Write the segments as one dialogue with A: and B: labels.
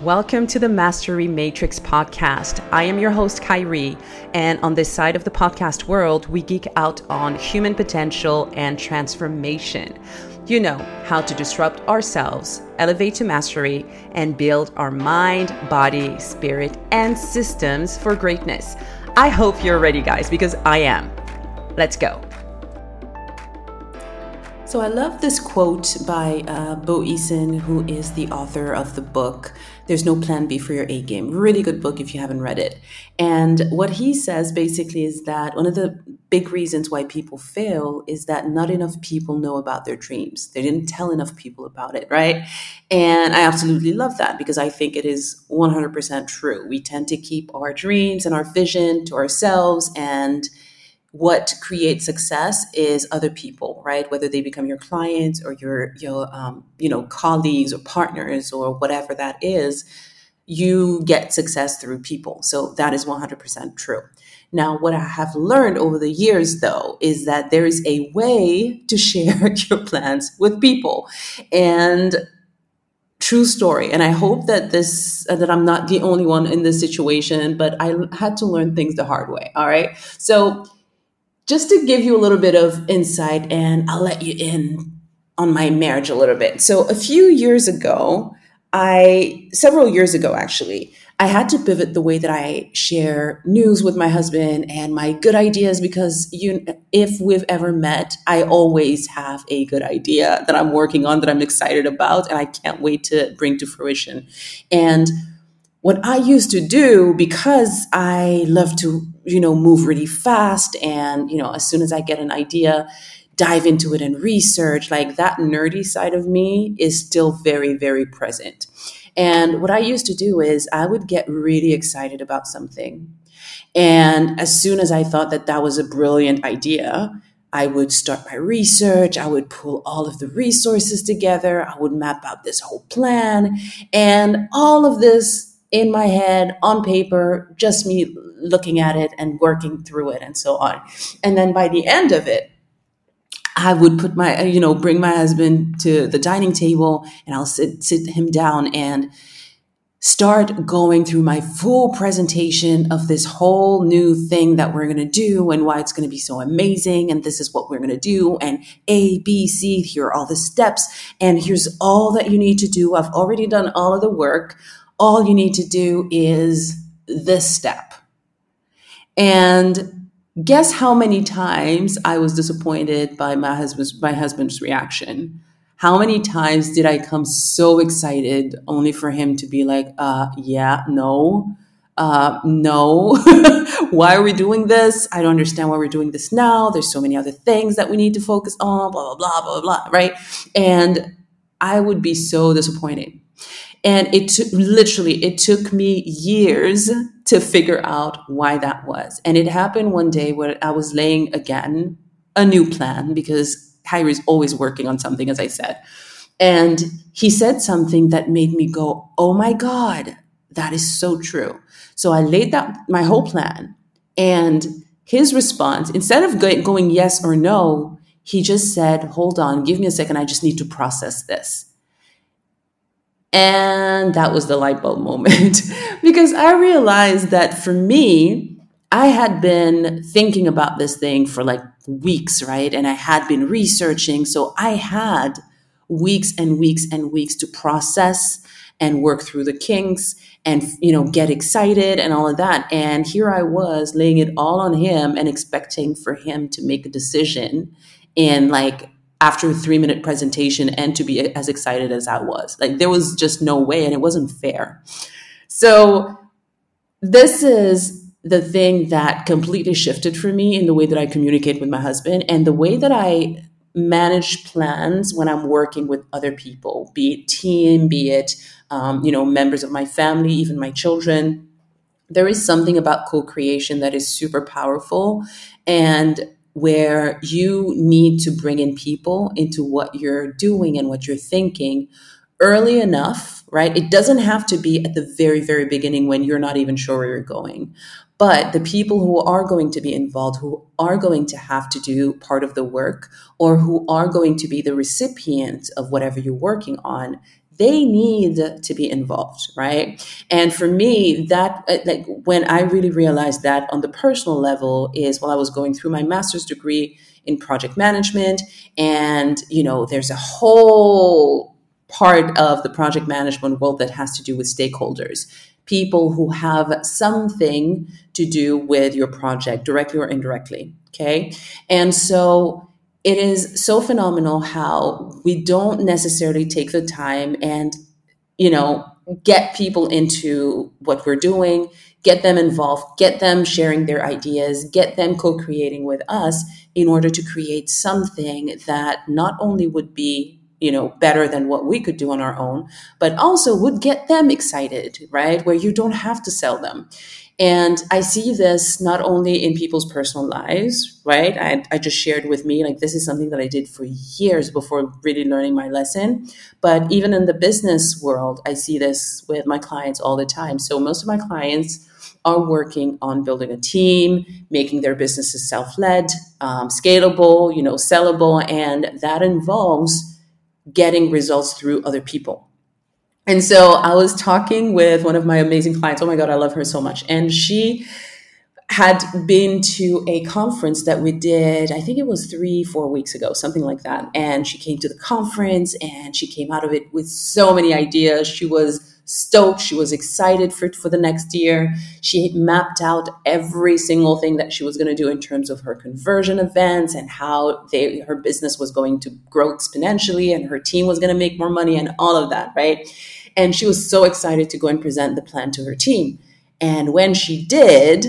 A: Welcome to the Mastery Matrix podcast. I am your host, Khiry, and on this side of the podcast world, we geek out on human potential and transformation. You know how to disrupt ourselves, elevate to mastery, and build our mind, body, spirit, and systems for greatness. I hope you're ready, guys, because I am. Let's go. So I love this quote by uh, Bo Eason, who is the author of the book There's No Plan B for Your A Game. Really good book if you haven't read it. And what he says basically is that one of the big reasons why people fail is that not enough people know about their dreams. They didn't tell enough people about it, right? And I absolutely love that because I think it is 100% true. We tend to keep our dreams and our vision to ourselves and what creates success is other people, right? Whether they become your clients or your your um, you know colleagues or partners or whatever that is, you get success through people. So that is 100% true. Now, what I have learned over the years, though, is that there is a way to share your plans with people, and true story and i hope that this uh, that i'm not the only one in this situation but i had to learn things the hard way all right so just to give you a little bit of insight, and I'll let you in on my marriage a little bit. So, a few years ago, I, several years ago actually, I had to pivot the way that I share news with my husband and my good ideas because you if we've ever met, I always have a good idea that I'm working on that I'm excited about and I can't wait to bring to fruition. And what I used to do because I love to you know, move really fast. And, you know, as soon as I get an idea, dive into it and research, like that nerdy side of me is still very, very present. And what I used to do is I would get really excited about something. And as soon as I thought that that was a brilliant idea, I would start my research. I would pull all of the resources together. I would map out this whole plan. And all of this in my head on paper, just me looking at it and working through it and so on. And then by the end of it, I would put my, you know, bring my husband to the dining table and I'll sit, sit him down and start going through my full presentation of this whole new thing that we're going to do and why it's going to be so amazing. And this is what we're going to do. And A, B, C, here are all the steps. And here's all that you need to do. I've already done all of the work. All you need to do is this step. And guess how many times I was disappointed by my husband's my husband's reaction? How many times did I come so excited only for him to be like, uh, yeah, no, uh, no. why are we doing this? I don't understand why we're doing this now. There's so many other things that we need to focus on, blah, blah, blah, blah, blah, right? And I would be so disappointed. And it took literally, it took me years to figure out why that was. And it happened one day where I was laying again a new plan because is always working on something, as I said. And he said something that made me go, Oh my God, that is so true. So I laid that my whole plan. And his response, instead of going yes or no, he just said, Hold on, give me a second. I just need to process this. And that was the light bulb moment because I realized that for me, I had been thinking about this thing for like weeks, right? And I had been researching. So I had weeks and weeks and weeks to process and work through the kinks and you know get excited and all of that and here i was laying it all on him and expecting for him to make a decision in like after a three minute presentation and to be as excited as I was. Like there was just no way and it wasn't fair. So this is the thing that completely shifted for me in the way that I communicate with my husband and the way that I manage plans when I'm working with other people, be it team, be it um, you know members of my family, even my children. There is something about co-creation that is super powerful, and where you need to bring in people into what you're doing and what you're thinking early enough, right? It doesn't have to be at the very, very beginning when you're not even sure where you're going. But the people who are going to be involved, who are going to have to do part of the work, or who are going to be the recipient of whatever you're working on, they need to be involved, right? And for me, that uh, like when I really realized that on the personal level is while I was going through my master's degree in project management, and you know, there's a whole part of the project management world that has to do with stakeholders people who have something to do with your project directly or indirectly okay and so it is so phenomenal how we don't necessarily take the time and you know get people into what we're doing get them involved get them sharing their ideas get them co-creating with us in order to create something that not only would be you know better than what we could do on our own but also would get them excited right? Where you don't have to sell them and I see this not only in people's personal lives, right? I, I just shared with me, like, this is something that I did for years before really learning my lesson. But even in the business world, I see this with my clients all the time. So most of my clients are working on building a team, making their businesses self-led, um, scalable, you know, sellable, and that involves getting results through other people. And so I was talking with one of my amazing clients. Oh my God, I love her so much. And she had been to a conference that we did, I think it was three, four weeks ago, something like that. And she came to the conference and she came out of it with so many ideas. She was stoked. She was excited for, for the next year. She mapped out every single thing that she was going to do in terms of her conversion events and how they, her business was going to grow exponentially and her team was going to make more money and all of that, right? And she was so excited to go and present the plan to her team. And when she did,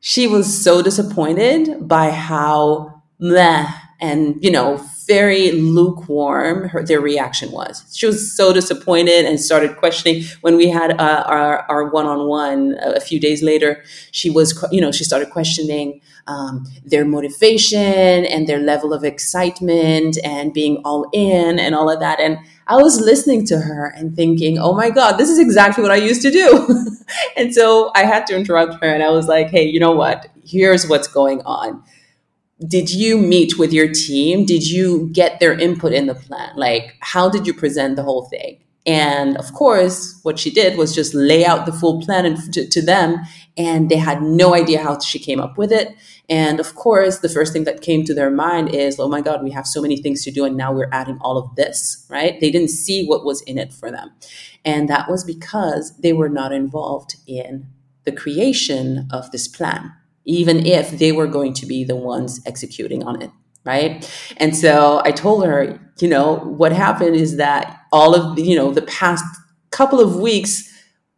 A: she was so disappointed by how meh and, you know, very lukewarm her, their reaction was. She was so disappointed and started questioning. When we had uh, our, our one-on-one a few days later, she was, you know, she started questioning um, their motivation and their level of excitement and being all in and all of that. And I was listening to her and thinking, oh my God, this is exactly what I used to do. and so I had to interrupt her and I was like, hey, you know what? Here's what's going on. Did you meet with your team? Did you get their input in the plan? Like, how did you present the whole thing? And of course, what she did was just lay out the full plan to, to, them, and they had no idea how she came up with it. And of course, the first thing that came to their mind is, oh my God, we have so many things to do, and now we're adding all of this, right? They didn't see what was in it for them. And that was because they were not involved in the creation of this plan, even if they were going to be the ones executing on it right? And so i told her you know what happened is that all of you know the past couple of weeks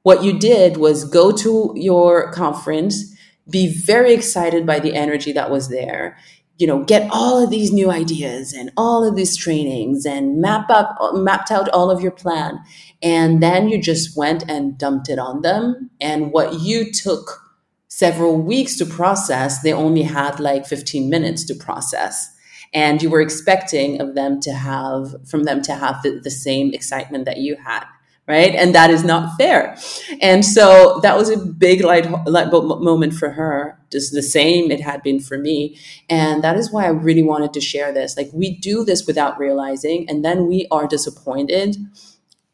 A: what you did was go to your conference be very excited by the energy that was there you know get all of these new ideas and all of these trainings and map up mapped out all of your plan. And then you just went and dumped it on them. And what you took several weeks to process they only had like 15 minutes to process. And you were expecting of them to have from them to have the, the same excitement that you had right? And that is not fair. And so that was a big light, light moment for her just the same it had been for me. And that is why i really wanted to share this. Like we do this without realizing and then we are disappointed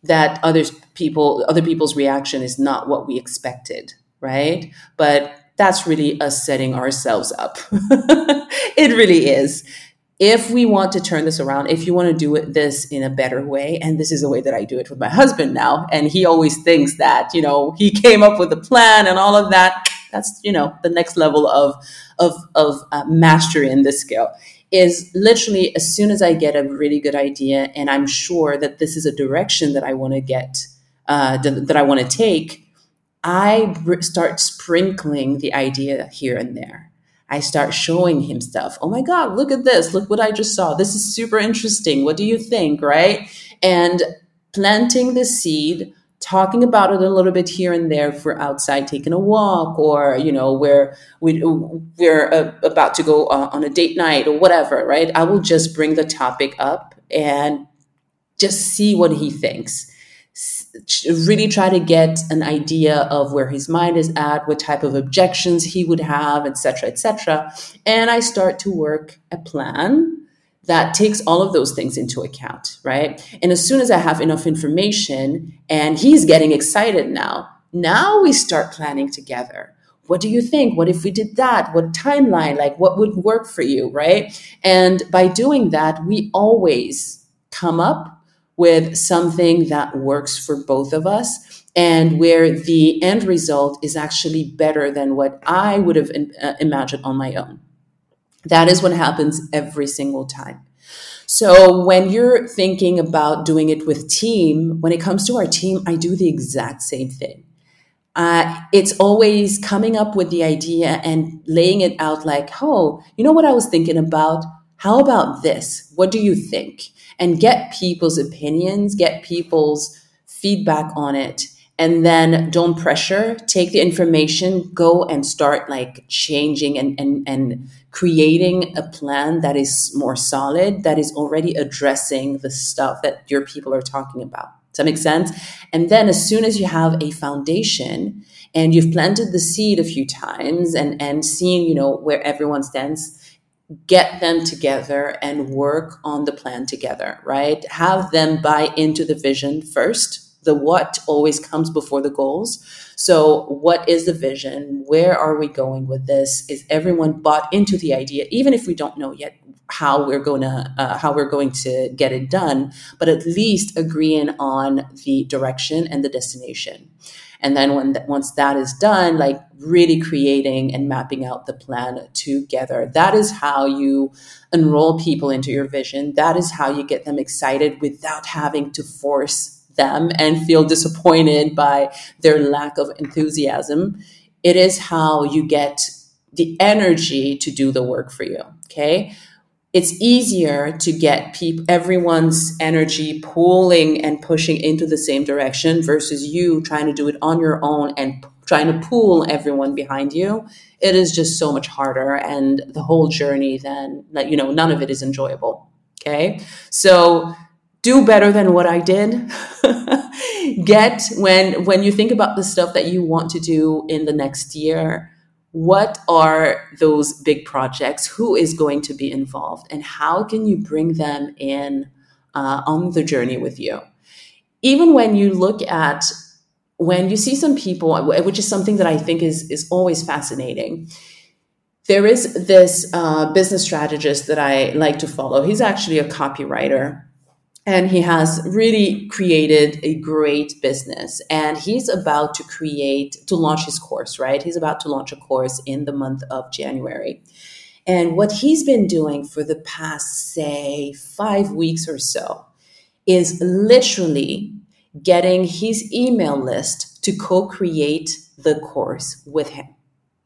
A: that other people other people's reaction is not what we expected right? But that's really us setting ourselves up. It really is. If we want to turn this around, if you want to do it this in a better way, and this is the way that I do it with my husband now, and he always thinks that, you know, he came up with a plan and all of that. That's, you know, the next level of, of, of uh, mastery in this skill. Is literally as soon as I get a really good idea and I'm sure that this is a direction that I want to get, uh, that, that I want to take, I start sprinkling the idea here and there. I start showing him stuff. Oh my God, look at this. Look what I just saw. This is super interesting. What do you think? Right. And planting the seed, talking about it a little bit here and there for outside taking a walk or, you know, where we, we're uh, about to go uh, on a date night or whatever. Right. I will just bring the topic up and just see what he thinks really try to get an idea of where his mind is at, what type of objections he would have, etc., etc. And I start to work a plan that takes all of those things into account, right? And as soon as I have enough information and he's getting excited now, now we start planning together. What do you think? What if we did that? What timeline? Like, what would work for you, right? And by doing that, we always come up with something that works for both of us and where the end result is actually better than what I would have uh, imagined on my own. That is what happens every single time. So when you're thinking about doing it with team, when it comes to our team, I do the exact same thing. Uh, it's always coming up with the idea and laying it out like, oh, you know what I was thinking about? How about this? What do you think? And get people's opinions, get people's feedback on it and then don't pressure. Take the information go and start like changing and, and and creating a plan that is more solid that is already addressing the stuff that your people are talking about. Does that make sense? And then as soon as you have a foundation and you've planted the seed a few times and and seen you know where everyone stands get them together and work on the plan together right have them buy into the vision first the what always comes before the goals. So, what is the vision? Where are we going with this? Is everyone bought into the idea, even if we don't know yet how we're going to uh, how we're going to get it done? But at least agreeing on the direction and the destination. And then when th- once that is done, like really creating and mapping out the plan together. That is how you enroll people into your vision. That is how you get them excited without having to force them and feel disappointed by their lack of enthusiasm. It is how you get the energy to do the work for you. Okay. It's easier to get people, everyone's energy pulling and pushing into the same direction versus you trying to do it on your own and trying to pull everyone behind you. It is just so much harder. And the whole journey, then, like, you know, none of it is enjoyable. Okay. So do better than what I did. Get when when you think about the stuff that you want to do in the next year, what are those big projects? Who is going to be involved, and how can you bring them in uh, on the journey with you? Even when you look at when you see some people, which is something that I think is is always fascinating. There is this uh, business strategist that I like to follow. He's actually a copywriter and he has really created a great business. And he's about to create to launch his course right? He's about to launch a course in the month of january. And what he's been doing for the past say 5 weeks or so is literally getting his email list to co-create the course with him.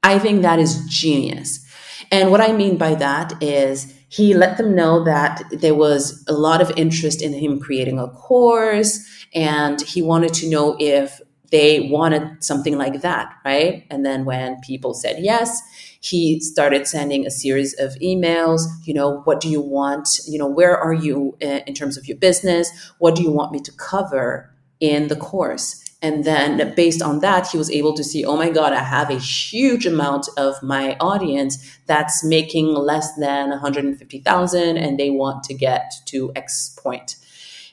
A: I think that is genius. And what i mean by that is he let them know that there was a lot of interest in him creating a course and he wanted to know if they wanted something like that, right? And then when people said yes, he started sending a series of emails. You know, what do you want? You know, where are you eh, in terms of your business? What do you want me to cover in the course? And then based on that, he was able to see, oh my God, I have a huge amount of my audience that's making less than 150,000 and they want to get to X point.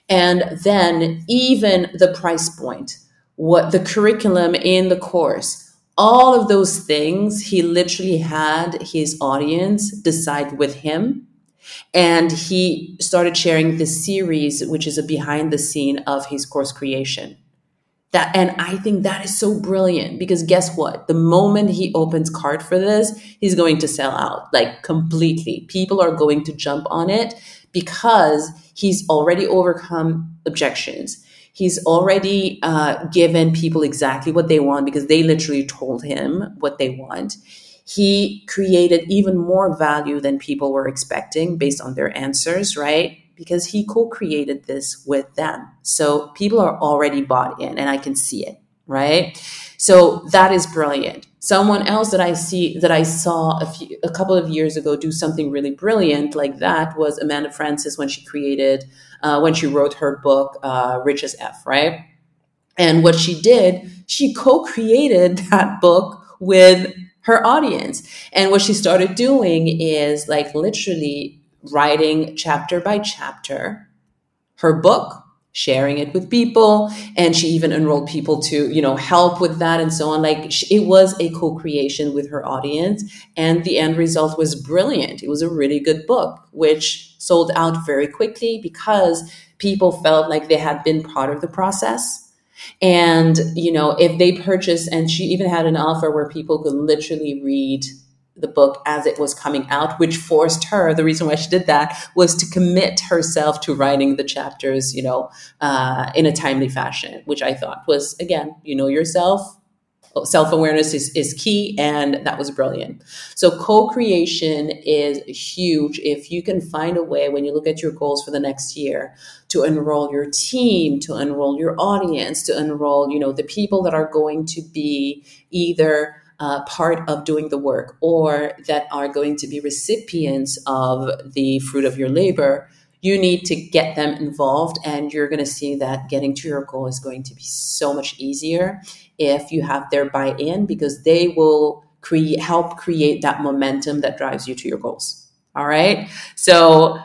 A: And then even the price point, what the curriculum in the course, all of those things, he literally had his audience decide with him. And he started sharing this series, which is a behind the scene of his course creation that and i think that is so brilliant because guess what? The moment he opens card for this he's going to sell out like completely. People are going to jump on it because he's already overcome objections. He's already uh, given people exactly what they want because they literally told him what they want. He created even more value than people were expecting based on their answers right because he co-created this with them. So people are already bought in and I can see it, right? So that is brilliant. Someone else that I see that I saw a few a couple of years ago do something really brilliant like that was Amanda Frances when she created uh, when she wrote her book uh, Rich as F, right? And what she did, she co-created that book with her audience. And what she started doing is like literally writing chapter by chapter her book sharing it with people and she even enrolled people to you know help with that and so on. Like it was a co-creation with her audience and the end result was brilliant. It was a really good book which sold out very quickly because people felt like they had been part of the process. And you know if they purchased and she even had an offer where people could literally read the book as it was coming out, which forced her. The reason why she did that was to commit herself to writing the chapters, you know, uh, in a timely fashion, which I thought was again, you know yourself. Self awareness is, is key, and that was brilliant. So, co creation is huge. If you can find a way when you look at your goals for the next year to enroll your team, to enroll your audience, to enroll, you know, the people that are going to be either uh, part of doing the work or that are going to be recipients of the fruit of your labor, you need to get them involved. And you're going to see that getting to your goal is going to be so much easier if you have their buy in because they will create, help create that momentum that drives you to your goals. All right. So,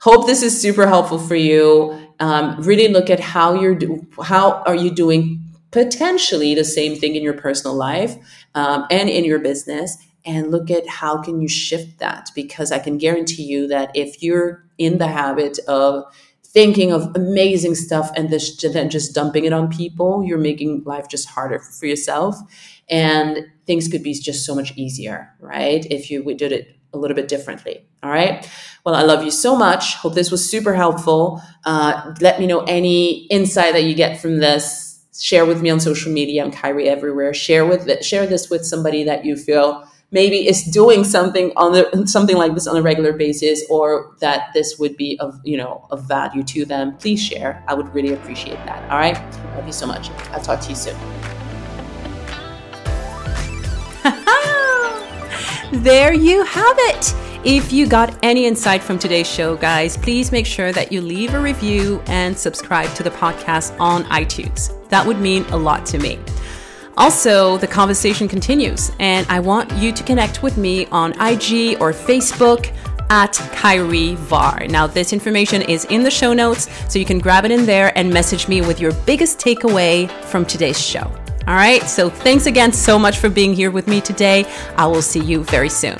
A: hope this is super helpful for you. Um, really look at how you're do- how are you doing potentially the same thing in your personal life um, and in your business and look at how can you shift that? Because i can guarantee you that if you're in the habit of thinking of amazing stuff and this, then just dumping it on people you're making life just harder for yourself and things could be just so much easier right? If you did it a little bit differently all right? Well i love you so much. Hope this was super helpful. Uh, let me know any insight that you get from this share with me on social media. I'm Khiry everywhere. Share with it, share this with somebody that you feel maybe is doing something on the, something like this on a regular basis, or that this would be of you know of value to them. Please share. I would really appreciate that. All right. Love you so much. I'll talk to you soon.
B: there you have it. If you got any insight from today's show, guys, please make sure that you leave a review and subscribe to the podcast on iTunes. That would mean a lot to me. Also, the conversation continues, and I want you to connect with me on IG or Facebook at Khiry Var. Now, this information is in the show notes, so you can grab it in there and message me with your biggest takeaway from today's show. All right, so thanks again so much for being here with me today. I will see you very soon.